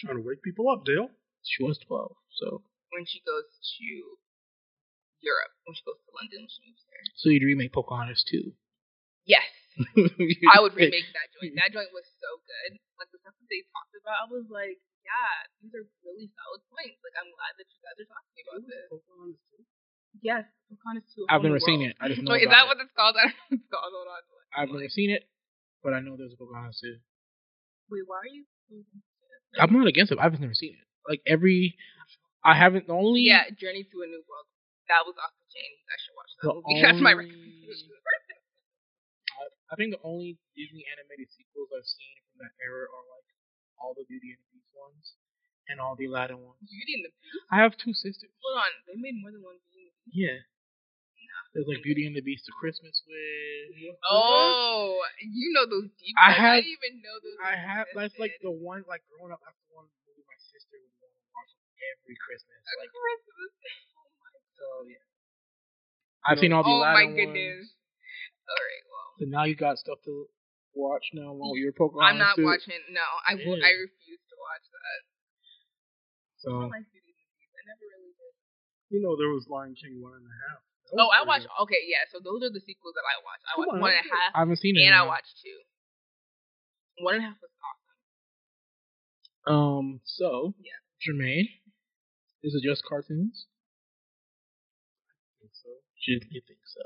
trying to wake people up, Dale. She was 12. So when she goes to Europe when she goes to London when she moves there. So you'd remake Pocahontas too. Yes, I would remake that joint. That joint was so good. Like the stuff that they talked about, I was like, yeah, these are really solid points. Like I'm glad that you guys are talking about this. Yes, Pocahontas 2. I've never seen it. I just know Wait, is that it. what it's called? I don't know what it's called. Hold on. I've never seen it, but I know there's a Pocahontas too. Wait, why are you? I'm not against it. I've just never seen it. Like every, I haven't. The only Yeah, Journey to a New World. That was off the chain. I should watch that movie. That's my recommendation. I think the only Disney animated sequels I've seen from that era are like all the Beauty and the Beast ones and all the Aladdin ones. Beauty and the Beast. I have two sisters. Hold on, they made more than one Beauty and the Beast. Yeah. There's like Beauty and the Beast, The Christmas Wish. Oh, you know those deep. I have- I didn't even know those. I have. That's like the one. Like growing up, that's the one movie my sister would want to watch every Christmas. A Like Christmas. Oh my. so, yeah. I've seen all the Oh my goodness. ones. All right. Well, So now you got stuff to watch now along with your Pokemon. I'm not too. watching. No, I Yeah. I refuse to watch that. So I don't like Beauty and the Beast. I never really did. You know, there was Lion King one and a half. That Oh, I watched. Okay, yeah. So those are the sequels that I watched. I watched on, one and a okay. half, I haven't seen it. and I watched two. One and a half was awesome. Um. So Yeah. Jermaine, is it just cartoons? I think so. You, you think so?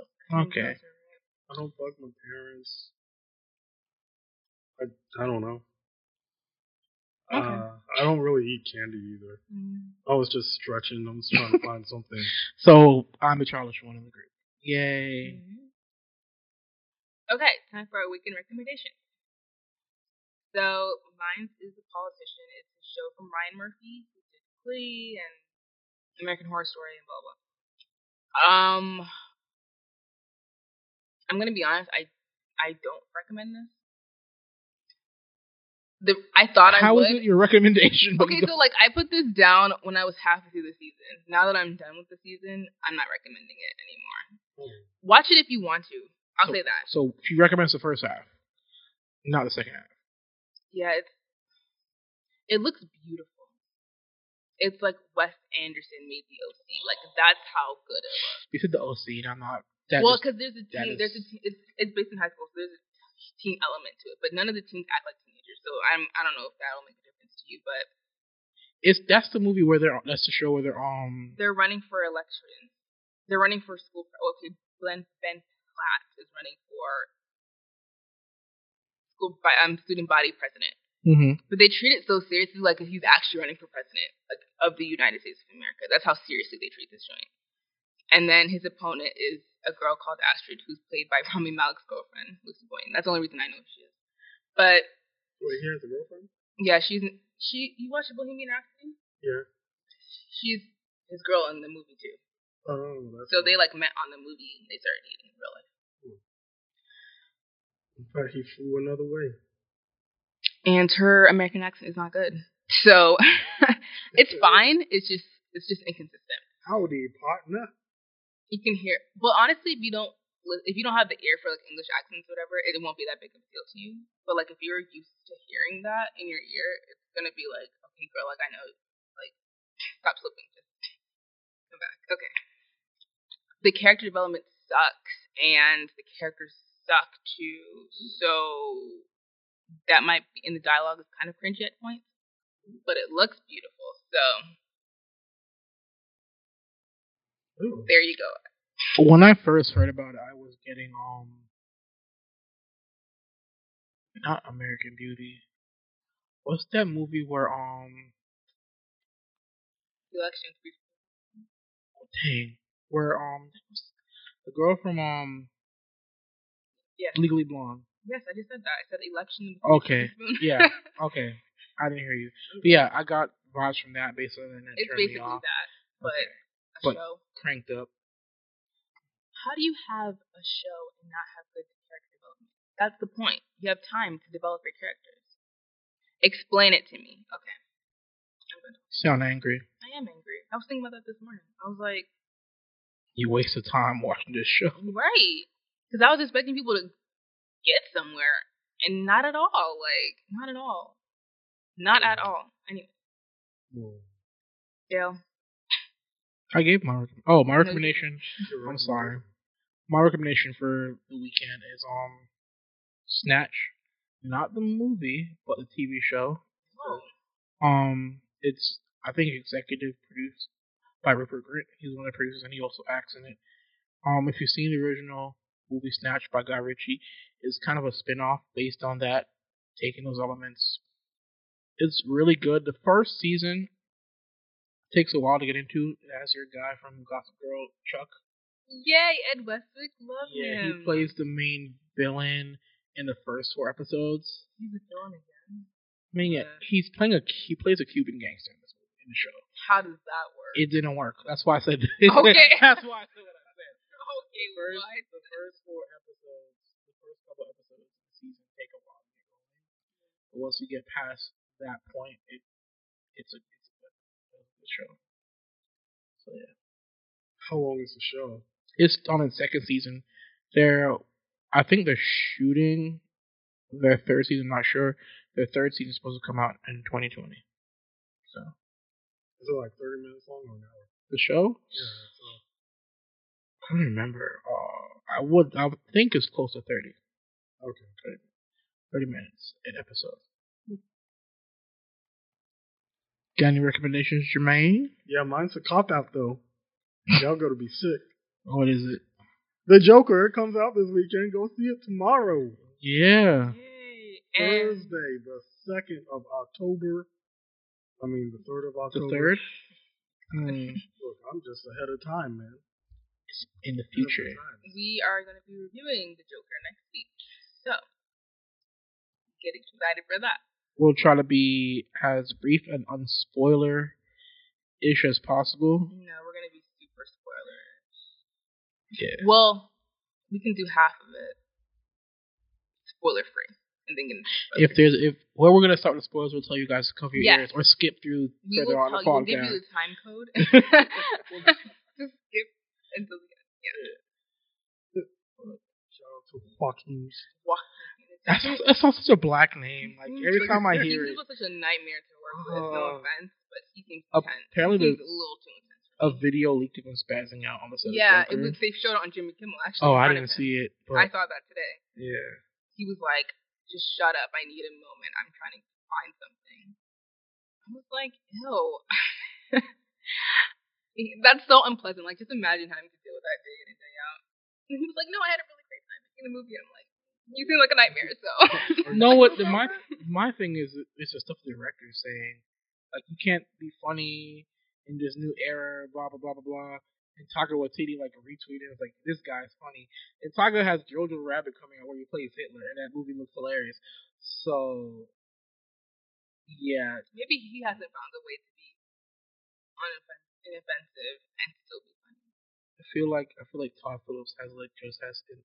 Okay. those are right. I don't bug my parents. I I don't know. Okay. Uh, I don't really eat candy either. Mm. I was just stretching. I was trying to find something. So I'm the childish one in the group. Yay! Mhm. Okay, time for our weekend recommendation. So mine is The Politician. It's a show from Ryan Murphy, who did Glee and American Horror Story and blah blah. Um, I'm gonna be honest. I I don't recommend this. The I thought I How would. is it your recommendation? Okay, so like I put this down when I was halfway through the season. Now that I'm done with the season, I'm not recommending it anymore. Watch it if you want to. I'll So- say that. So she recommends the first half, not the second half. Yeah, it's it looks beautiful. It's like Wes Anderson made the OC. Like that's how good it was. You said the OC, and I'm not. Well, because there's a teen. There's a teen, it's it's based in high school, so there's a teen element to it. But none of the teens act like teenagers, so I'm I don't know if that'll make a difference to you. But it's that's the movie where they're that's the show where they're um they're running for election. They're running for school. Okay, Glenn Ben Platt is running for school by um student body president. Mhm. But they treat it so seriously, like if he's actually running for president like, of the United States of America. That's how seriously they treat this joint. And then his opponent is a girl called Astrid, who's played by Rami Malek's girlfriend, Lucy Boynton. That's the only reason I know who she is. But Wait, he has a girlfriend? yeah, she's she. You watch Bohemian Rhapsody? Yeah. She's his girl in the movie too. Oh, that's. So they like met on the movie and they started dating in real life. In fact, he flew another way. And her American accent is not good, so it's fine. It's just it's just inconsistent. Howdy, partner. you can hear. Well, honestly, if you don't if you don't have the ear for like English accents or whatever, it won't be that big of a deal to you. But like if you're used to hearing that in your ear, it's gonna be like, okay, girl, like I know, like stop slipping, just come back. Okay. The character development sucks, and the characters suck too. So that might be in the dialogue is kind of cringy at points, but it looks beautiful. So Ooh. there you go. When I first heard about it, I was getting um not American Beauty. What's that movie where um Election dang where um the girl from um Yeah. Legally Blonde. Yes, I just said that. I said election. Okay. Yeah. Okay. I didn't hear you. But yeah, I got vibes from that basically and that it's basically that, but Okay. a But- show. Cranked up. How do you have a show and not have good character development? That's the point. You have time to develop your characters. Explain it to me. Okay. I'm Sound angry. I am angry. I was thinking about that this morning. I was like, You wasted time watching this show. right, because I was expecting people to get somewhere, and not at all. Like, not at all. Not at all. Anyway, Whoa. Dale, I gave my oh my recommendation. I'm sorry. My recommendation for the weekend is um Snatch, not the movie, but the TV show. Oh. Um, it's I think executive produced by Rupert Grint. He's one of the producers, and he also acts in it. Um, if you've seen the original movie Snatched by Guy Ritchie, it's kind of a spin-off based on that, taking those elements. It's really good. The first season takes a while to get into. It has your guy from Gossip Girl, Chuck. Yay, Ed Westwick, love Yeah, him. he plays the main villain in the first four episodes. He's a villain again. I mean, yeah, he's playing a he plays a Cuban gangster in this movie, in the show. How does that work? It didn't work. That's why I said. Okay. that's why I said what I said. The first, what? the first four episodes, the first couple episodes of the season take a while to get going. But once you get past that point, it it's a it's a good, a good show. So yeah, How long is the show? it's on its second season. They're, I think they're shooting their third season. Not sure. Their third season is supposed to come out in 2020. So Is it like 30 minutes long or an hour? the show, Yeah. So I don't remember. Uh, I would I would think it's close to 30. okay. 30 minutes an episode. Got any recommendations, Jermaine? Yeah, mine's a cop out though. Y'all gonna be sick. What is it? The Joker comes out this weekend. Go see it tomorrow, Yeah. Thursday, the second of October. I mean, the third of October. The October. third? Hmm. Look, I'm just ahead of time, man. In the future. we are going to be reviewing the Joker next week. So, get excited for that. We'll try to be as brief and unspoiler ish as possible. No, we're going to be super spoiler. Yeah. Well, we can do half of it spoiler free, and then get into spoilers. If there's if where we're gonna start with the spoilers, we'll tell you guys to cover your Yes. ears or skip through we will further on tell the you, we'll give you the time code. Just skip until the end. Yeah. Shout out to Joaquin. That's that sounds such a black name. Like every like- time I he hear seems it, like such a nightmare to work with. Uh, no offense, but he seems intense. apparently he seems the- a little too intense. a video leaked of him spazzing out on the set. of Yeah, it was. They showed it on Jimmy Kimmel. Actually, Oh, I didn't see it. I saw that today. yeah. He was like, "Just shut up. I need a moment. I'm trying to find something." I was like, "Ew." That's so unpleasant. Like, just imagine having to deal with that day in and day out. And he was like, "No, I had a really great time making the movie." And I'm like, "You seem like a nightmare." So. No, what the, my my thing is it's the stuff the director saying. Like you can't be funny in this new era, blah blah blah blah blah. And Taika Waititi like retweeted was like, "This guy's funny." And Taika has Jojo Rabbit coming out where he plays Hitler, and that movie looks hilarious. So, yeah, Maybe he hasn't found a way to be unoffen- inoffensive and still be funny. I feel like I feel like Todd Phillips has like just has an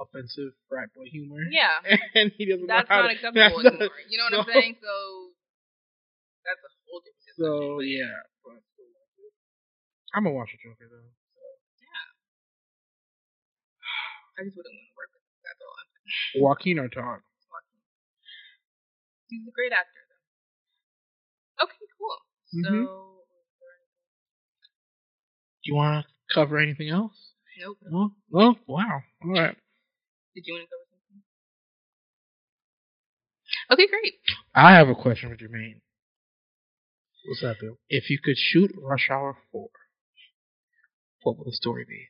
offensive frat boy humor. Yeah, and he doesn't that's not to, acceptable that's not- You know what I'm saying? So that's a whole different. So but yeah, but I'm gonna watch the Joker though. So. Yeah, I just wouldn't want to work with him. That's all I'm saying. Joaquin or Todd? He's a great actor, though. Okay, cool. Mhm. So, Do you want to cover anything else? nope. No. Well, wow. All right. Did you want to cover something? Okay, great. I have a question for Jermaine. What's that, Bill? If you could shoot Rush Hour Four, what would the story be?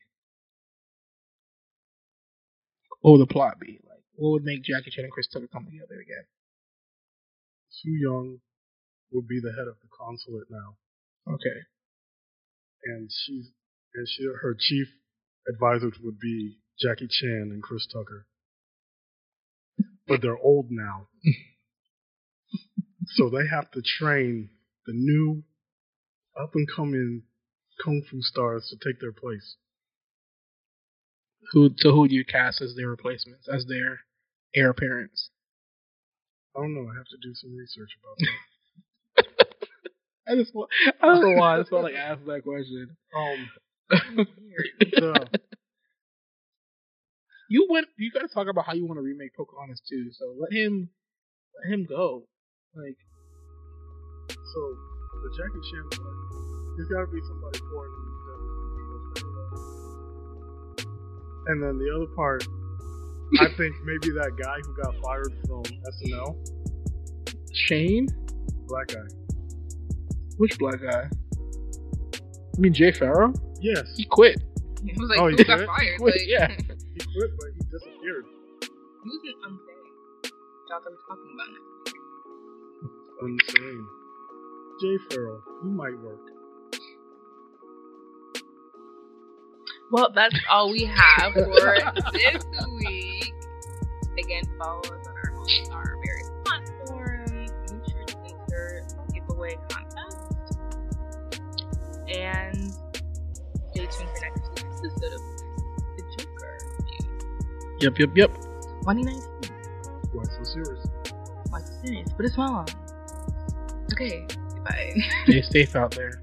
What would the plot be? Like, what would make Jackie Chan and Chris Tucker come together again? Soo Yung would be the head of the consulate now, Okay. And she's and she her chief advisors would be Jackie Chan and Chris Tucker. But they're old now, so they have to train the new up and coming kung fu stars to take their place. Who? So who do you cast as their replacements, as their heir apparents? I don't know. I have to do some research about that. I just want, I don't know why I just felt like I that question. Um, so, you went. You got to talk about how you want to remake Pocahontas too. So let him, let him go. Like, so the Jackie Chan one. There's got to be somebody for it. And then the other part, I think maybe that guy who got fired from SNL, Shane, black guy. Which black guy? I mean Jay Pharoah? Yes, He quit. It was like, Oh, who he got quit? fired? Quit, like, yeah. he quit, but he disappeared. who's an unsafe? Y'all are talking about next week. Insane. Jay Pharoah, he might work. Well, that's all we have for this week. Again, follow us And stay tuned for next week's episode of The Joker. Yep, yep, yep. 2019. Why so serious? What's serious? But it's long. Okay, bye. Stay safe out there.